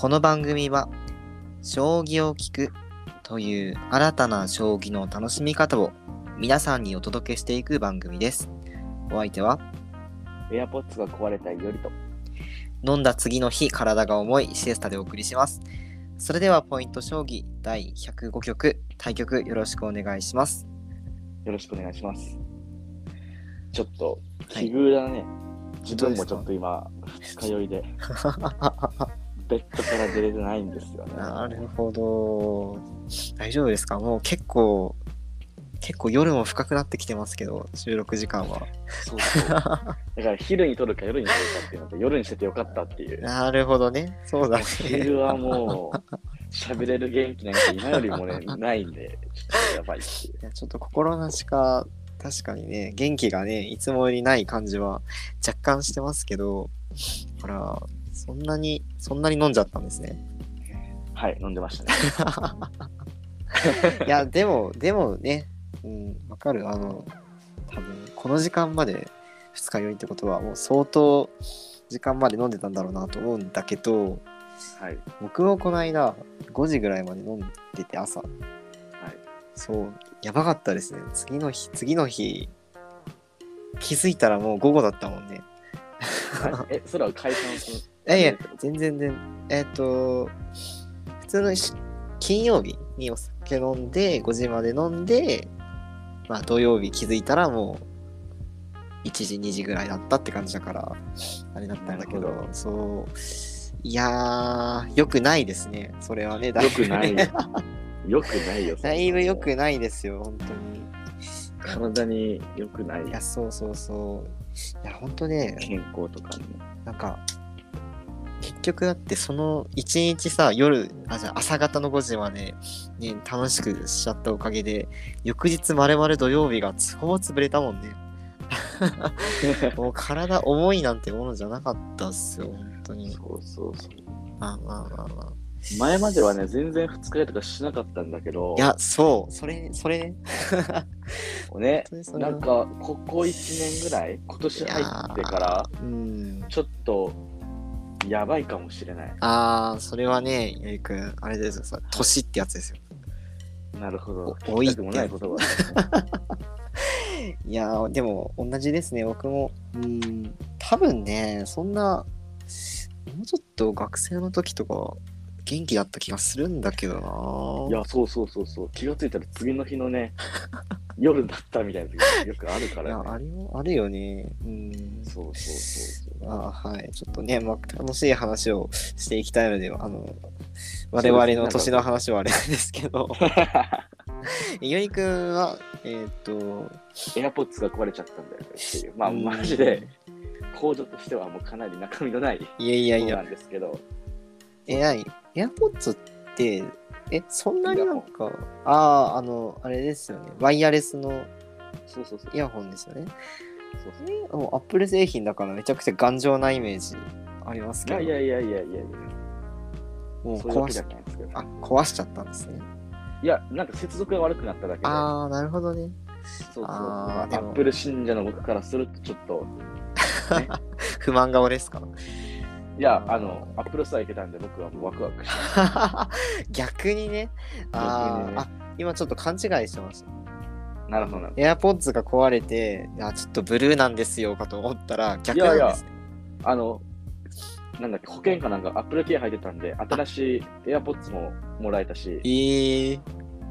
この番組は将棋を聞くという新たな将棋の楽しみ方を皆さんにお届けしていく番組です。お相手は？エアポッツが壊れたよりと。飲んだ次の日体が重いシエスタでお送りします。それではポイント将棋第105局対局よろしくお願いします。よろしくお願いします。ちょっと、はい奇遇だね。自分本当ですか？もちょっと今、二日酔いで、ベッドから出れてないんですよね。なるほど。大丈夫ですか？もう結構結構夜も深くなってきてますけど収録時間は。そうそう。だから昼に撮るか夜に撮るかっていうので、夜にしててよかったっていう。なるほどね。そうだね。昼はもう、喋れる元気なんか今よりもね、ないんで、ちょっとやばいっていう。いやちょっと心なしか確かにね元気がねいつもよりない感じは若干してますけどほらそんなにそんなに飲んじゃったんですねはい、飲んでましたね。いやでもでもねうんわかるあの多分この時間まで二日酔いってことはもう相当時間まで飲んでたんだろうなと思うんだけどはい。僕もこの間5時ぐらいまで飲んでて朝はい。そう、やばかったですね。次の日、次の日、気づいたらもう午後だったもんね。はい、え、それは解散する？いやいや、全然全然、えっ、と、普通のし金曜日にお酒飲んで、5時まで飲んで、まあ土曜日気づいたらもう、1時、2時ぐらいだったって感じだから、あれだったんだけど、なるほそう、いやー、よくないですね。それはね、だいぶよくない。よくないよ。だいぶ良くい。ないですよ、本当に。体に良くないい。や、そうそうそう。いや、本当ね、健康とかにも。なんか、結局だってその一日さ、夜、あ、じゃあ朝方の5時まで、ね、楽しくしちゃったおかげで、翌日まるまる土曜日がつほぼ潰れたもんね。もう体重いなんてものじゃなかったっすよ、本当に。そうそうそう。まあまあまあまあ。前まではね、全然二日酔いとかしなかったんだけど、いや、そう、それ、それね。ねなんか、ここ1年ぐらい、今年入ってから、うん。ちょっと、やばいかもしれない。あー、それはね、ゆいくん、あれですよ、さ、年ってやつですよ。なるほど。お多い聞きたくもない言葉だね。いやーでも同じですね僕もうん多分ねそんなもうちょっと学生の時とか元気だった気がするんだけどな。いや、そうそうそうそう。気がついたら次の日のね、夜だったみたいな時がよくあるかいやらね。あれはあるよね。うん。そうそうそうそう。あーはい。ちょっとね、まあ、楽しい話をしていきたいのであの我々の年の話はあれなんですけど。ゆい くんはえっ、とエアポッツが壊れちゃったんだよねっていう。まあ、うん。マジで、コードとしてはもうかなり中身のないいやいやいや。なんですけど、え、なに ?AirPods って、え、そんなになんか、ああ、あの、あれですよね。ワイヤレスのそうそうそう。イヤホンですよね。そうそうえもう Apple 製品だからめちゃくちゃ頑丈なイメージありますけど、いやいやいやいやいやいや、もう壊しそういうわけじゃないんですけど。あ壊しちゃったんですね。いや、なんか接続が悪くなっただけで、ああ、なるほどね。そうそう。アップル信者の僕からするとちょっと、不満顔ですか？いや、あの、アップルストア行けたんで僕はもうワクワクして、逆にね。あねあ、今ちょっと勘違いしてました。なるほどな。AirPods が壊れて、いや、ちょっとブルーなんですよかと思ったら逆なんですね。あの、なんだっけ、保険かなんかアップルケア入ってたんで、新しい AirPods ももらえたし、えー、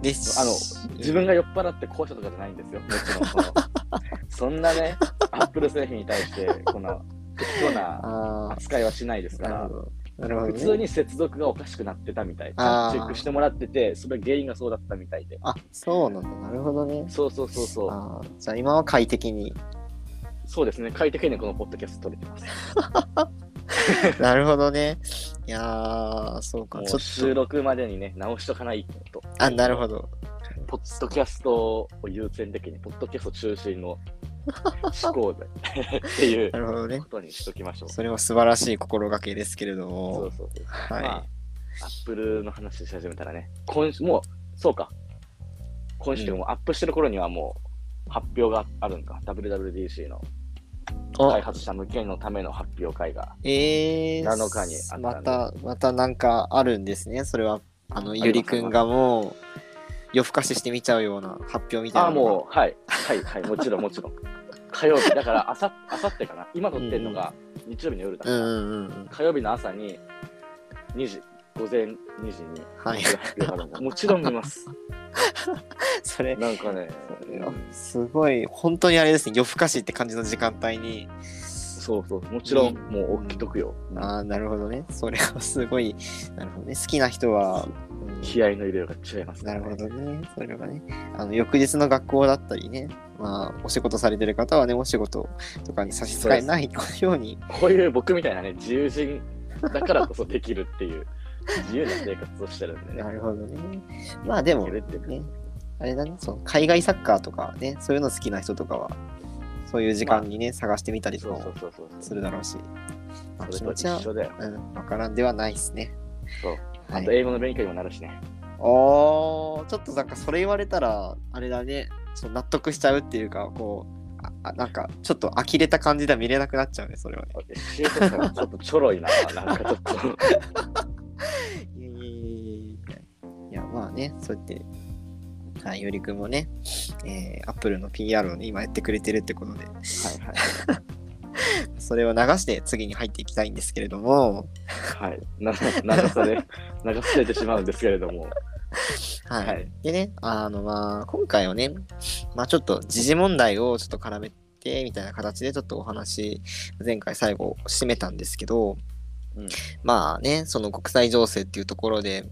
です。あの、自分が酔っ払って壊したとかじゃないんですよ。もちろん、そんなね、アップル製品に対して、この、適当なあ扱いはしないですからね。普通に接続がおかしくなってたみたい。チェックしてもらってて、それ原因がそうだったみたいで。あ、そうなんだ。なるほどね。そうそうそうそう。じゃあ今は快適に。そうですね。快適にこのポッドキャスト撮れてます。なるほどね。いやー、そうか。ちょもう収。録までにね、直しとかないと。あ、なるほど。ポッドキャストを優先的に、ポッドキャスト中心の思考でっていうなるほどねこ。とにしときましょう。それは素晴らしい心がけですけれどそもう。そうそう。はい。まあ、アップルの話し始めたらね、今週、もう、そうか。今週もアップしてる頃にはもう発表があるんか、WWDC の。お開発者向けのための発表会が。えー、7日にあったんでまた、またなんかあるんですね。それは、あの、ゆりくんがもう、夜更かししてみちゃうような発表みたいなあ。もう、はい、はい、はい、もちろん、もちろん。火曜日、だからあさ、あさってかな。今撮ってるのが日曜日の夜だから、うんうんうんうん。火曜日の朝に、2時、午前2時に、はいもちろん見ます。それ、なんかね、すごい、本当にあれですね、夜更かしって感じの時間帯に。そうそう、もちろん、もう起きとくよ。ああ、なるほどね。それはすごい、なるほどね。好きな人は、うん気合の入れが違います、なるほどね。それはね。あの、翌日の学校だったりね、まあ、お仕事されてる方はね、お仕事とかに差し支えないように、こういう僕みたいなね、自由人だからこそできるっていう、自由な生活をしてるんでね。なるほどね。まあでもね、あれだね、その海外サッカーとかね、そういうの好きな人とかは、そういう時間にね、探してみたりとかも。するだろうし、まあ、それと気持ちは。うん、わからんではないですね。そう。はいあと、英語の勉強にもなるしね。おー、ちょっとなんかそれ言われたら、あれだね、そう納得しちゃうっていうか、こう、ああなんかちょっと呆れた感じでは見れなくなっちゃうね、それはね。ちょっとちょろいな、なんかちょっと。いやいやいやいや、まあね、そうやって、はい、よりくんもね、えー、アップルの PR をね、今やってくれてるってことで、はいはい。それを流して次に入っていきたいんですけれども、はい。な流され、流されてしまうんですけれども。はい。はいでね、あの、まあ、今回はね、まあ、ちょっと時事問題をちょっと絡めて、みたいな形でちょっとお話、前回最後締めたんですけど、まあね、その国際情勢っていうところで、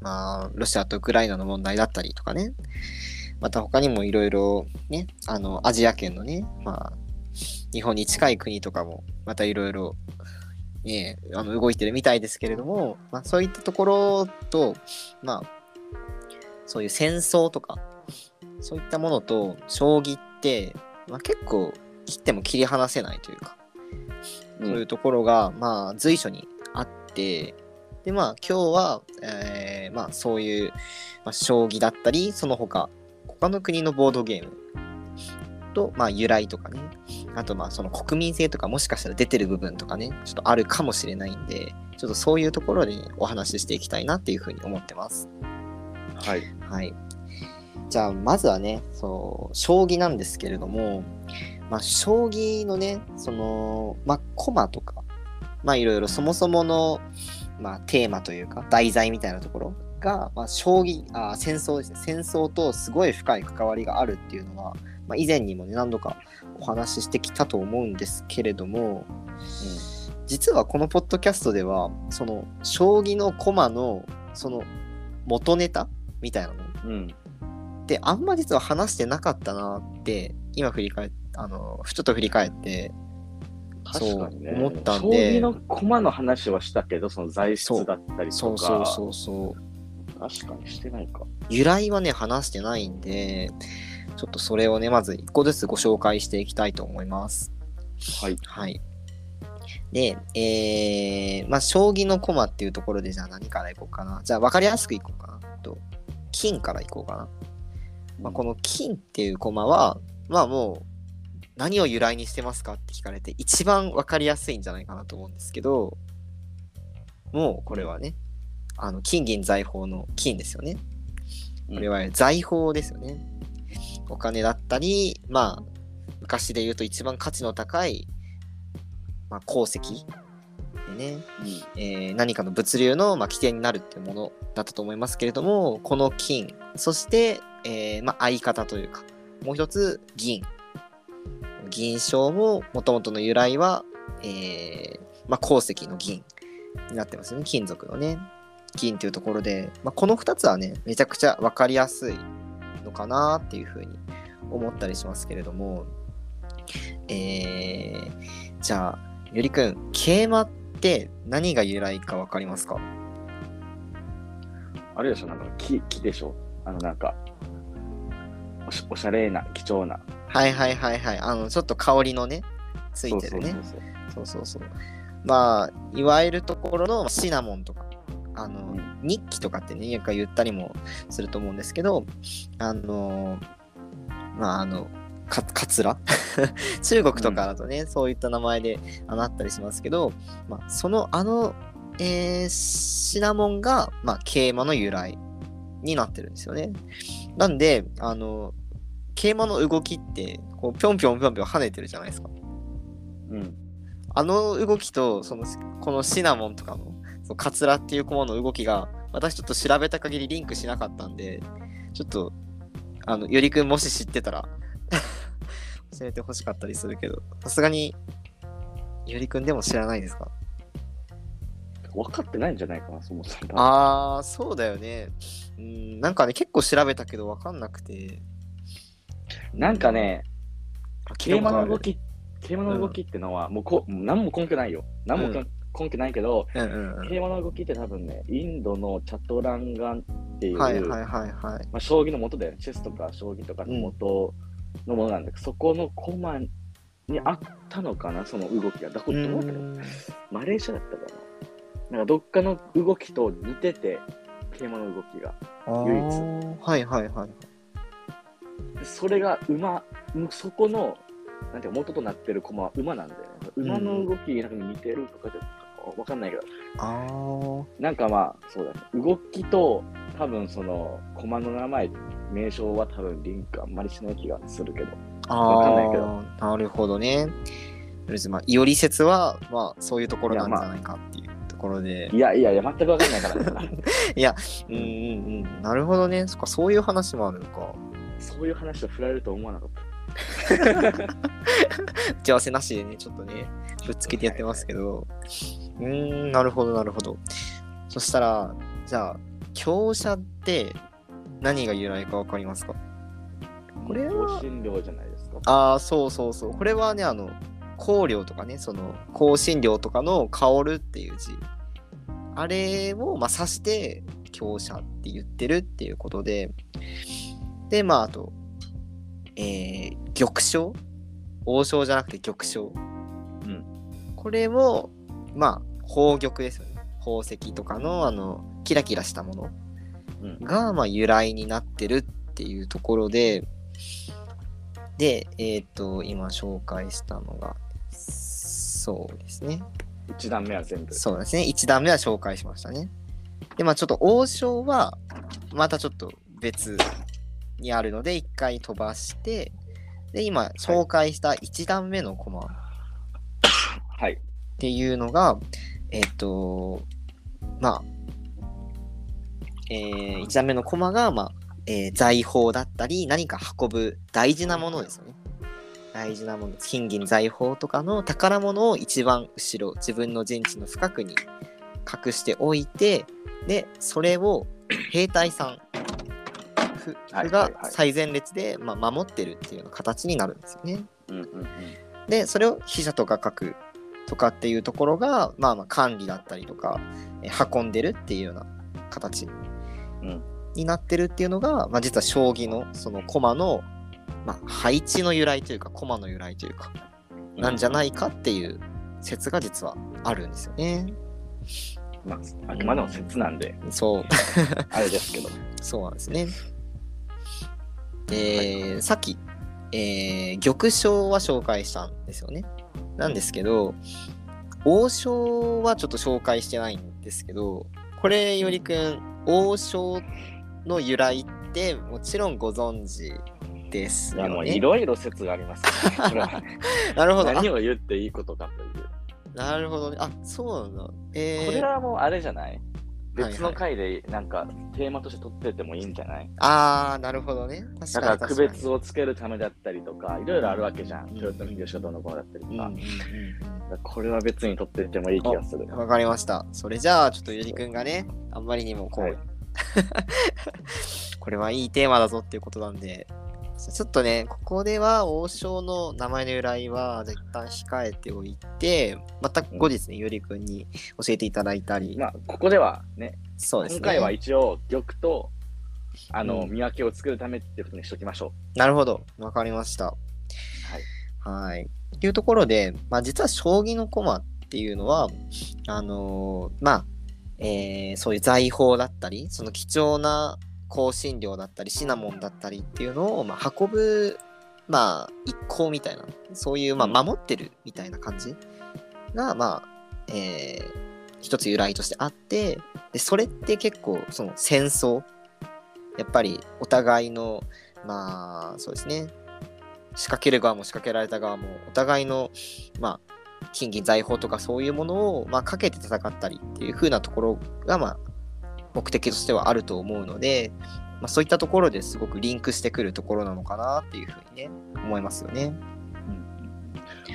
まあ、ロシアとウクライナの問題だったりとかね、また他にもいろいろね、あの、アジア圏のね、まあ、日本に近い国とかも、またいろいろ、ね、あの動いてるみたいですけれども、まあ、そういったところと、まあ、そういう戦争とか、そういったものと将棋って、まあ、結構切っても切り離せないというか、そういうところが、まあ、随所にあって、で、まあ、今日は、えーまあ、そういう、まあ、将棋だったり、その他、他の国のボードゲームと、まあ、由来とかね、あと、まあ、その国民性とか、もしかしたら出てる部分とかね、ちょっとあるかもしれないんで、ちょっとそういうところで、ね、お話ししていきたいなっていうふうに思ってます。はい。はい。じゃあ、まずはね、そう、将棋なんですけれども、まあ、将棋のね、その、まあ、駒とか、まあ、いろいろそもそもの、まあ、テーマというか、題材みたいなところが、まあ、将棋、あ、戦争ですね。戦争とすごい深い関わりがあるっていうのは、まあ、以前にもね、何度かお話ししてきたと思うんですけれども、実はこのポッドキャストでは、その、将棋の駒の、その、元ネタみたいなのうん。うん。ってあんま実は話してなかったなって今振り返っあのふちょっと振り返って確かにね。そう思ったん将で棋の駒の話はしたけど、その材質だったりそとか。うそうそうそう確かにしてないか。由来はね話してないんでちょっとそれをねまず一個ずつご紹介していきたいと思いますはい。はいでえー、まあ将棋の駒っていうところでじゃあ何からいこうかなじゃあ分かりやすくいこうかなと金からいこうかなまあ、この金っていうコマは、まあもう、何を由来にしてますか？って聞かれて、一番わかりやすいんじゃないかなと思うんですけど、もうこれはね、あの、金銀財宝の金ですよね。これは財宝ですよね。お金だったり、まあ、昔で言うと一番価値の高い、まあ、鉱石でね、うん。えー何かの物流の、まあ、起点になるっていうものだったと思いますけれどもこの金そして、えーまあ、相方というかもう一つ銀銀賞ももともとの由来は、えーまあ、鉱石の銀になってますよね金属のね銀というところで、まあ、この2つはねめちゃくちゃ分かりやすいのかなっていうふうに思ったりしますけれどもえー、じゃあゆりくん桂馬って何が由来か分かりますか？あれでしょ、なんか木、木でしょ。あの、なんか、おしおしゃれな、貴重な。はいはいはいはい。あのちょっと香りのねついてるね。そうそうそうまあいわゆるところのシナモンとかあの、うん。日記とかってねよく言ったりもすると思うんですけどあのまああのかかつら中国とかだとね、そういった名前であなったりしますけど、まあ、そのあの、えーシナモンが、まあ、桂馬の由来になってるんですよね。なんで、あの、桂馬の動きって、こう、ぴょんぴょんぴょんぴょん跳ねてるじゃないですか。うん。あの動きと、その、このシナモンとかの、そのカツラっていう駒の動きが、私ちょっと調べた限りリンクしなかったんで、ちょっと、あの、よりくんもし知ってたら、教えてほしかったりするけど、さすがに、よりくんでも知らないですか？分かってないんじゃないかな、そもそも。あー、そうだよね。うん、なんかね、結構調べたけど分かんなくて。なんかね、あ、桂馬の動き。き、桂馬の動きってのは、もうこもう何も根拠ないよ。何もうん根拠ないけど、うんうんうん。桂馬の動きって多分ね、インドのチャトランガンっていう、はいはいはいはい。まあ、将棋の元だよね。チェスとか将棋とかの元のものなんだけど、そこの駒にあったのかな、その動きが。だこどうだったかんなマレーシアだったかな。なんかどっかの動きと似てて、桂馬の動きが。唯一はいはいはい。でそれが馬、うんそこの、なんていうか元となってる駒は馬なんだよね。馬の動きなんかに似てるとかで、わかんないけど、あーなんかまあ、そうだね。動きと、多分その、駒の名前、名称は多分リンクあんまりしない気がするけど。わかんないけどあーなるほどね。とりあえずまあ、いおり説は、まあ、そういうところなんじゃないかっていうところで。いやいやいや、全くわかんないから ね。うんうんうん。なるほどね。そっか、そういう話もあるのか。そういう話を振られると思わなかった。打ち合わせなしでね、ちょっとね、ぶっつけてやってますけど。うーん、なるほどなるほど。そしたら、じゃあ、強者って何が由来かわかりますか？これは香辛料じゃないですか。ああ、そうそうそう。これはね、あの、香料とかね、その、香辛料とかの香るっていう字。あれを、まあ、指して、強者って言ってるっていうことで、で、まあ、あと、えー、玉章？王将じゃなくて玉章。うん。これも、まあ、宝玉ですよね。宝石とかの、あの、キラキラしたもの。うん。が、まあ、由来になってるっていうところで、で、えっ、と、今紹介したのが、そうですね。一段目は全部。そうですね。1段目は紹介しましたね。で、まあちょっと王将は、またちょっと別にあるので、一回飛ばして、で、今紹介した1段目のコマっはい。ていうのが、えっ、と、まあ、えー、1段目のコマが、まあ、えー財宝だったり、何か運ぶ大事なものですよね。大事なもの、金銀財宝とかの宝物を一番後ろ、自分の陣地の深くに隠しておいて、で、それを 兵隊さんふはいが最前列で、まあ、守ってるっていうような形になるんですよね。うんうんうん。で、それを飛車とか角とかっていうところが、まあまあ管理だったりとか、えー運んでるっていうような形うんになってるっていうのが、まあ実は将棋のその駒の、まあ、配置の由来というか、駒の由来というか、なんじゃないかっていう説が実はあるんですよね。まあ、あくまでも説なんで、そう、あれですけど。そうなんですね。で、さっき、えー玉将は紹介したんですよね。なんですけど、王将はちょっと紹介してないんですけど、これよりくん、王将の由来ってもちろんご存知ですいや、もよね。ういろいろ説がありますから、これは なるほど。あ何を言っていいことかという。なるほどね。あ、そうなんだ。えー、これはもうあれじゃない？別の回でなんかテーマとして取っててもいいんじゃない？あー、なるほどね。確かにだから区確かに別をつけるためだったりとか、いろいろあるわけじゃん。うん豊臣秀吉がどうのこうのだったりとか。だからこれは別に取ってってもいい気がする。わかりました。それじゃあ、ちょっとゆりくんがね、あんまりにもこう、はい これはいいテーマだぞっていうことなんで、ちょっとね、ここでは王将の名前の由来は、じゃあ一旦控えておいて、また後日ね、ゆりくんに教えていただいたり、まあ、ここではね、そうですね。今回は一応玉とあの、うん見分けを作るためっていうことにしときましょなるほど。わかりました。はい。というところで、まあ、実は将棋の駒っていうのは、あのーまあ、えーそういう財宝だったり、その貴重な香辛料だったり、シナモンだったりっていうのを、まあ、運ぶまあ一行みたいなそういう、まあ、守ってるみたいな感じが、まあえー一つ由来としてあってでそれって結構その戦争やっぱりお互いのまあそうですね。仕掛ける側も仕掛けられた側もお互いのまあ金銀財宝とかそういうものを、まあ、かけて戦ったりっていう風なところが、まあ、目的としてはあると思うので、まあ、そういったところですごくリンクしてくるところなのかなっていうふうにね思いますよね。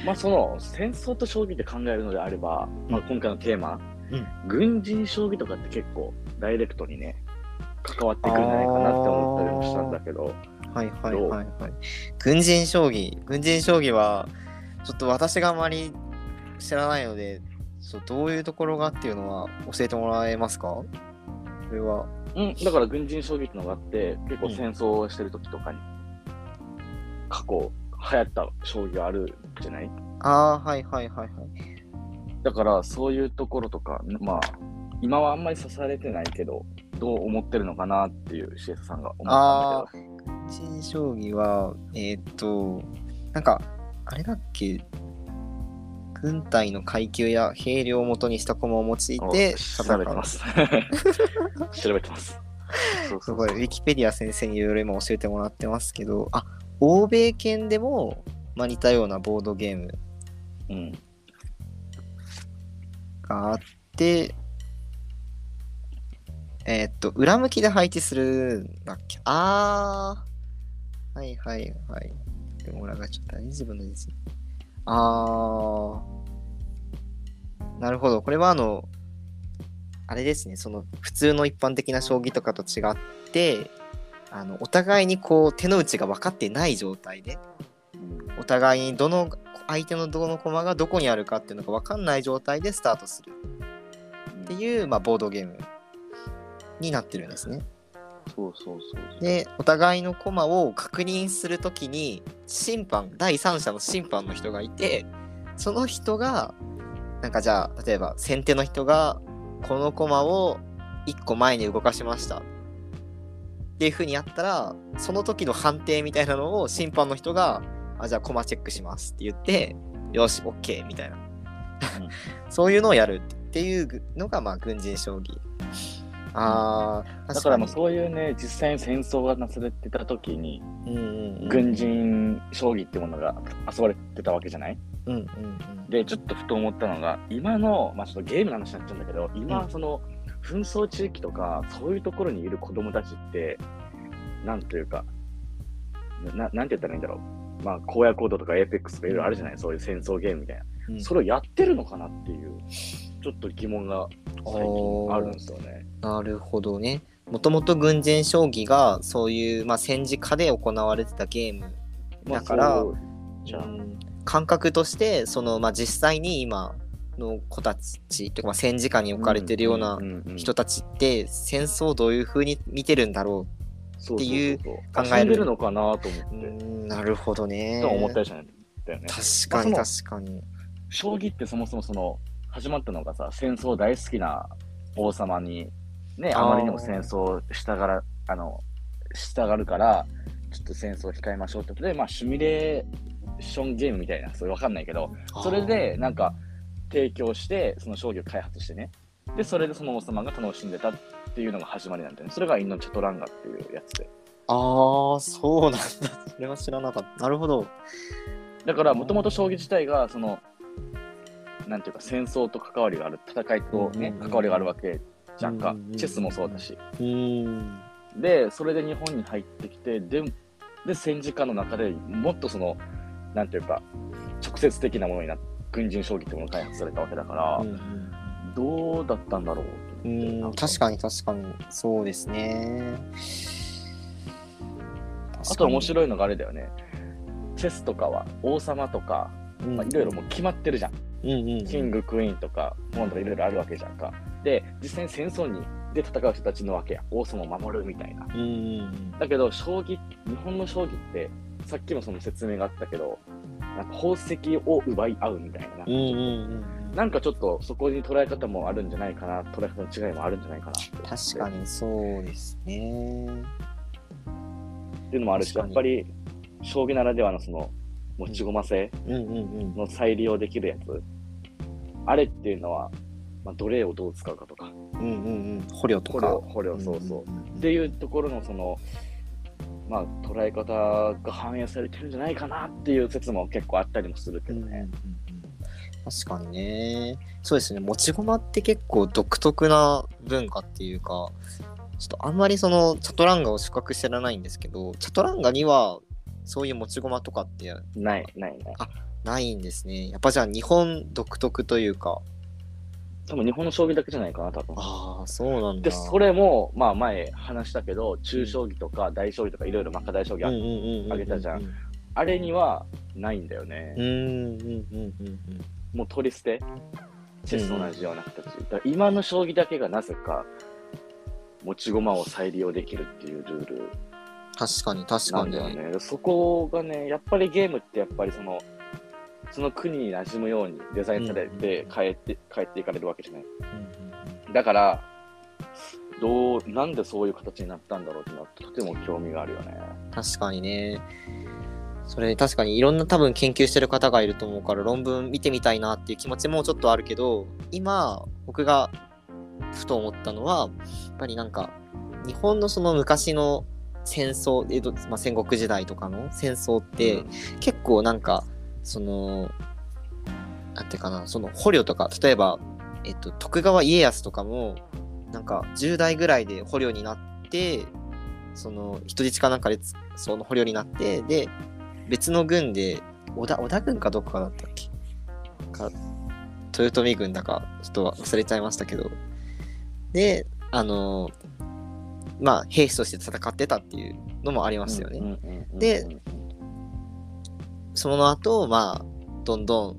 まあその戦争と将棋で考えるのであれば、まあ、今回のテーマ、うん。軍人将棋とかって結構ダイレクトにね関わってくるんじゃないかなって思ったりもしたんだけど。はいはいはいはい。軍人将棋軍人将棋はちょっと私があまり知らないのでそうどういうところがっていうのは教えてもらえますか？これは。うん、だから軍人将棋ってのがあって結構戦争をしてる時とかに過去流行った将棋があるじゃない？ああーはいはいはいはい。だからそういうところとかまあ今はあんまり刺されてないけどどう思ってるのかなっていうシエサさんが思ったんだけど軍人将棋はえーっとなんかあれだっけ？軍隊の階級や兵量をもとにした駒を用いてお調べてます。調べてます。すごい、ウィキペディア先生にいろいろ今教えてもらってますけど、あ、欧米圏でも、まあ、似たようなボードゲームうん。があって、えーっと、裏向きで配置するんだっけ？あー、はいはいはい。でも裏がちょっと大丈夫なんですよ。あー、なるほど。これはあの、あれですね、その普通の一般的な将棋とかと違って、あのお互いにこう手の内が分かってない状態で、お互いにどの相手のどの駒がどこにあるかっていうのが分かんない状態でスタートするっていう、まあ、ボードゲームになってるんですね。そうそうそう。でお互いの駒を確認するときに審判第三者の審判の人がいてその人がなんかじゃあ例えば先手の人がこの駒を1個前に動かしました。っていう風にやったらその時の判定みたいなのを審判の人があじゃあ駒チェックしますって言ってよし OK みたいな、そういうのをやるっていうのがまあ軍人将棋あーだからもう確そういうね、実際に戦争がなされてた時に、うんうんうん。軍人将棋ってものが遊ばれてたわけじゃない？うんうんうん。で、ちょっとふと思ったのが、今の、まあちょっとゲームの話になっちゃうんだけど、今、うん。その、紛争地域とか、そういうところにいる子供たちって、なんというか、ななんて言ったらいいんだろう。まあ、荒野行動とかエーペックスとかいろいろあるじゃない、そういう戦争ゲームみたいな。うん。それをやってるのかなっていう、ちょっと疑問が最近あるんですよね。なるほどね。もともと軍人将棋がそういう、まあ、戦時下で行われてたゲームまあだからそうじゃあ、うん感覚としてその、まあ、実際に今の子たちとか、まあ、戦時下に置かれてるような人たちって戦争をどういうふうに見てるんだろっていう考考えるのかなと思って、う。うんなるほどね。と思ったりしたんだよね。確かにまあ確かに。将棋ってそもそもその始まったのがさ戦争大好きな王様にねあまりにも戦争したがらあのしたがるからちょっと戦争を控えましょうってことでまあシミュレーションゲームみたいなそれわかんないけどそれでなんか提供してその将棋を開発してねでそれでその王様が楽しんでたっていうのが始まりなんだよねそれがインドチャトランガっていうやつであーそうなんだ。それは知らなかった。なるほど。だからもともと将棋自体がそのなんていうか戦争と関わりがある戦いとね、うんうんうん関わりがあるわけじゃんか、うんうんうん。チェスもそうだし。うん。でそれで日本に入ってきてでで戦時下の中でもっとそのなんていうか直接的なものになって軍人将棋ってものが開発されたわけだから、うんうんどうだったんだろうとう思ってん、確かに確かに。そうですね。あと面白いのがあれだよね。チェスとかは王様とか、いまあ、いろいろもう決まってるじゃん。うんうんうん、キング、クイーンとか、モンとかいろいろあるわけじゃんか。で、実際に戦争にで戦う人たちのわけや。王様を守るみたいな。だけど、将棋、日本の将棋って、さっきもその説明があったけど、なんか宝石を奪い合うみたいな。なんかちょっとそこに捉え方もあるんじゃないかな、捉え方の違いもあるんじゃないかな確かにそうですね。っていうのもあるし、やっぱり将棋ならではのその持ち駒性。の再利用できるやつ、あれっていうのは、まあ、奴隷をどう使うかとか、うんうんうん。捕虜とか。捕虜、そうそう。んんんっていうところのその、まあ、捉え方が反映されてるんじゃないかなっていう説も結構あったりもするけどね。確かにね。そうですね。持ち駒って結構独特な文化っていうか、ちょっとあんまりそのチャトランガを資格知らないんですけど、チャトランガにはそういう持ち駒とかってない、ない、ない。ないんですね。やっぱじゃあ日本独特というか、多分日本の将棋だけじゃないかな、多分。ああ、そうなんだ。で、それも、まあ前話したけど、中将棋とか大将棋とかいろいろ、まあ、大将棋あげたじゃん。あれにはないんだよね。うんうんうんうんうん。もう取り捨て、チェスと同じような形。だから今の将棋だけがなぜか、持ち駒を再利用できるっていうルール確かに確かに。そこがね、やっぱりゲームってやっぱりその、その国に馴染むようにデザインされて変えて、変えていかれるわけじゃない。だから、どう、なんでそういう形になったんだろうってのはとても興味があるよね。確かにね。それ確かにいろんな多分研究してる方がいると思うから論文見てみたいなっていう気持ちもちょっとあるけど今僕がふと思ったのはやっぱりなんか日本のその昔の戦争江戸、まあ、戦国時代とかの戦争って、うん結構なんかそのなんていうかなその捕虜とか例えば、えっと、徳川家康とかもなんか10代ぐらいで捕虜になってその人質かなんかでその捕虜になってで別の軍で織田織田軍かどこかだったっけ？か豊臣軍だかちょっと忘れちゃいましたけどであのまあ兵士として戦ってたっていうのもありますよね。でその後、まあ、どんどん、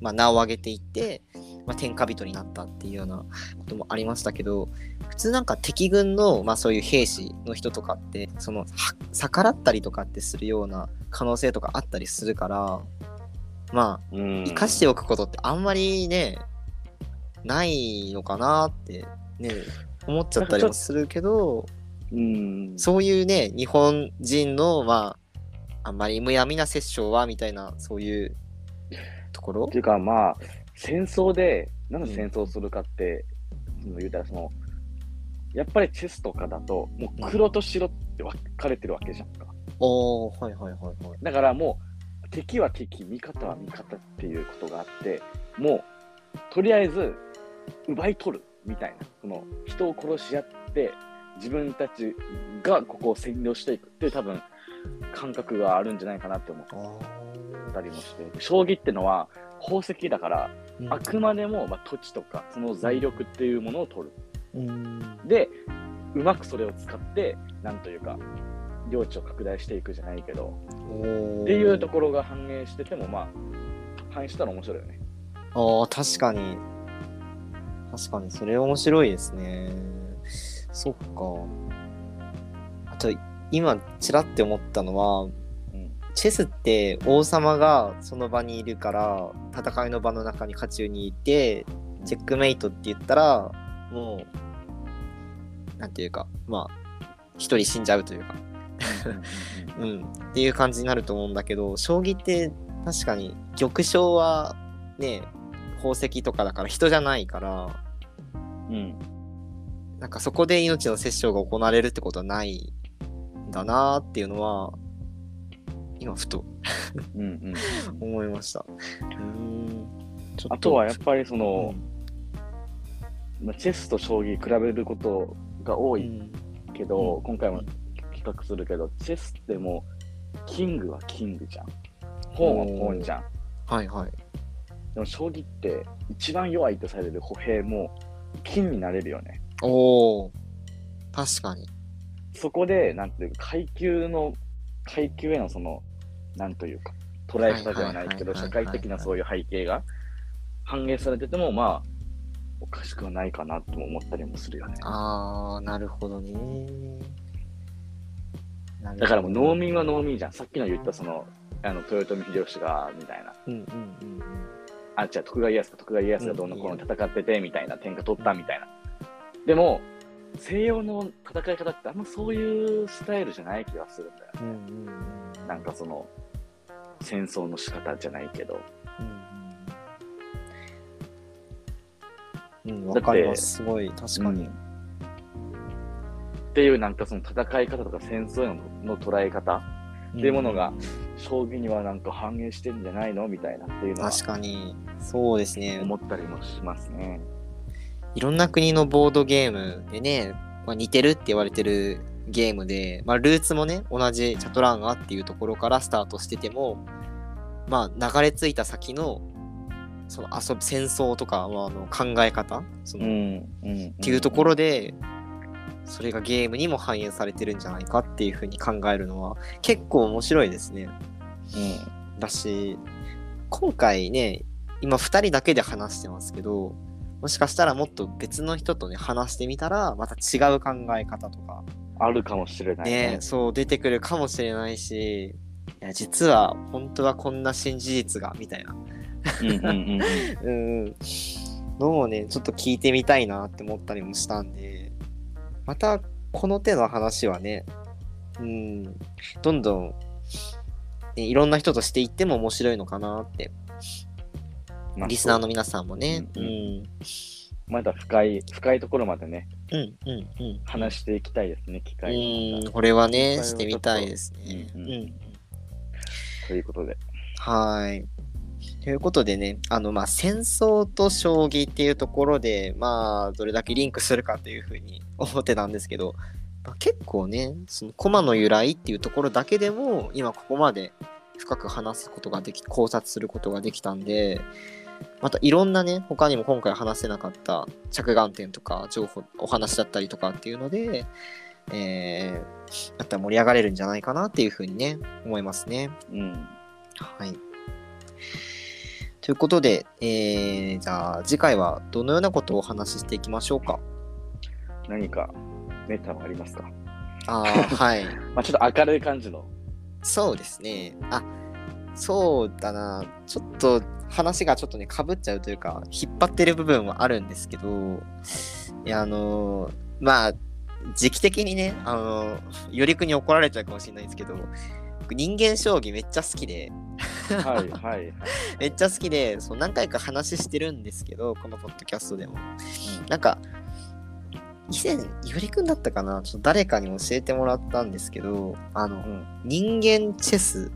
まあ、名を上げていって、まあ、天下人になったっていうようなこともありましたけど、普通なんか敵軍の、まあ、そういう兵士の人とかって、その、は逆らったりとかってするような可能性とかあったりするから、まあ、うん。生かしておくことってあんまりね、ないのかなって、ね、思っちゃったりもするけど、うん、そういうね、日本人の、まあ、あんまりむやみな殺生は、みたいな、そういうところ？っていうかまあ戦争でなんで戦争するかって、その言うたらそのやっぱりチェスとかだともう黒と白って分かれてるわけじゃんか。おー、はいはいはいはい。だからもう敵は敵味方は味方っていうことがあってもうとりあえず奪い取るみたいなその人を殺し合って自分たちがここを占領していくっていう多分感覚があるんじゃないかなって思っあたりもして将棋ってのは宝石だからーあくまでも、まあ、土地とかその財力っていうものを取る。うん。で、うまくそれを使って、なんというか、領地を拡大していくじゃないけど、っていうところが反映してても、まあ、反映したら面白いよね。ああ、確かに。確かに、それ面白いですね。そっか。あと、今、ちらって思ったのは、うん。チェスって王様がその場にいるから戦いの場の中に勝ちにいてチェックメイトって言ったらもうなんていうかまあ一人死んじゃうというかうんっていう感じになると思うんだけど将棋って確かに玉将はね宝石とかだから人じゃないからうん。なんかそこで命の殺生が行われるってことはないんだなーっていうのは今ふとうん。うん。思いました。うーんちょっあとはやっぱりそのう、んまあ、チェスと将棋比べることが多いうんけど、うん今回も比較するけど、チェスってもう、キングはキングじゃん。本は本じゃん。はいはい。でも将棋って一番弱いとされる歩兵も金になれるよね。おお確かに。そこで、なんていうか、階級の、階級へのその、なんというか、捉え方ではないけど、社会的なそういう背景が反映されてても、まあ、おかしくはないかなとも思ったりもするよね。あー、なるほどね。だからもう農民は農民じゃん。さっきの言ったその、あの、豊臣秀吉が、みたいな。うんうんうんあ、違う、徳川家康か、徳川家康がどうのこうの戦ってて、みたいな、天下取ったみたいな。でも、西洋の戦い方ってあんまそういうスタイルじゃない気がするんだよ。うん。うんうんうんなんかその、戦争の仕方じゃないけど。うん、うん、わかります。すごい、確かに。っていうなんかその戦い方とか戦争のの捉え方っていうものが、将棋にはなんか反映してるんじゃないの？みたいなっていうのは確かに、そうですね。思ったりもしますね。いろんな国のボードゲームでね、まあ、似てるって言われてるゲームで、まあ、ルーツもね、同じチャトランガっていうところからスタートしてても、まあ、流れ着いた先の、その遊び、戦争とか、まあ、あの考え方その、うんうん、っていうところで、それがゲームにも反映されてるんじゃないかっていうふうに考えるのは結構面白いですね。うん、だし、今回ね、今2人だけで話してますけど、もしかしたらもっと別の人とね、話してみたら、また違う考え方とか、あるかもしれないね。ね、そう出てくるかもしれないし、いや実は本当はこんな新事実が、みたいな。うん。のもね、ちょっと聞いてみたいなって思ったりもしたんで、またこの手の話はね、うん、どんどん、ね、いろんな人としていっても面白いのかなって、まあリスナーの皆さんもね、ううんん、まだ深い、深いところまでね、うん、うん、うん。話していきたいですね、機会がうん、これはね、してみたいですね。ううんん、ということで。はい。ということでね、あの、まあ、戦争と将棋っていうところで、まあ、どれだけリンクするかというふうに 思ってたんですけど、まあ、結構ね、その駒の由来っていうところだけでも、今ここまで深く話すことができ、考察することができたんで、またいろんなね、他にも今回話せなかった着眼点とか情報、お話だったりとかっていうので、えー、また盛り上がれるんじゃないかなっていうふうにね、思いますね。うん。はい。ということで、えー、じゃあ次回はどのようなことをお話ししていきましょうか？何かメタはありますか？ああ、はい。まあちょっと明るい感じの。そうですね。あ、そうだな。ちょっと話がちょっとね、かぶっちゃうというか、引っ張ってる部分はあるんですけど、いや、あのーまあ、時期的にね、あのー、よりくに怒られちゃうかもしれないんですけど、僕人間将棋めっちゃ好きで、はいはいはい。めっちゃ好きで、そう何回か話してるんですけど、このポッドキャストでも。なんか、以前、よりくんだったかな？ちょっと誰かに教えてもらったんですけど、あの、うん人間チェス。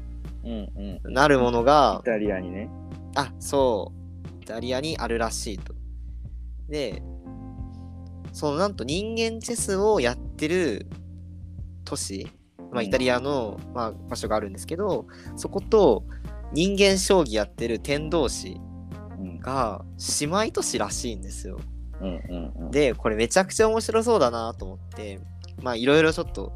なるものがイ、タリアにね。あ、そう、イタリアにあるらしいと。で、そのなんと人間チェスをやってる都市、まあ、イタリアの、まあ、場所があるんですけど、そこと人間将棋やってる天童市うんが姉妹都市らしいんですよ。で、これめちゃくちゃ面白そうだなと思って、まあいろいろちょっと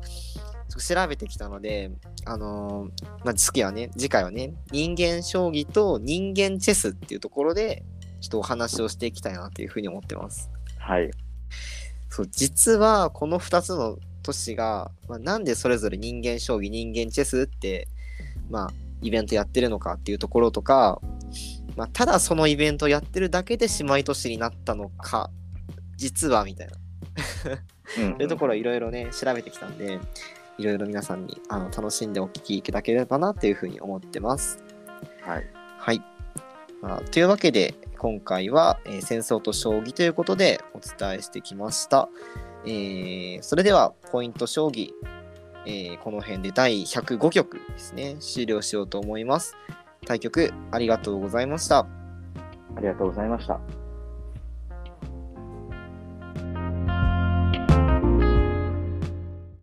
調べてきたので、あのーまあ次はね、次回はね、人間将棋と人間チェスっていうところで、ちょっとお話をしていきたいなというふうに思ってます。はい。そう、実はこの2つの都市が、まあ、なんでそれぞれ人間将棋、人間チェスって、まあ、イベントやってるのかっていうところとか、まあ、ただそのイベントやってるだけで姉妹都市になったのか、実はみたいな。うん というところをいろいろね、調べてきたんで、いろいろ皆さんにあの楽しんでお聞きいただければなというふうに思ってます。はい。はい。まあ、というわけで、今回は、えー戦争と将棋ということでお伝えしてきました。えーそれでは、ポイント将棋、えーこの辺で第105局ですね、終了しようと思います。対局ありがとうございました。ありがとうございました。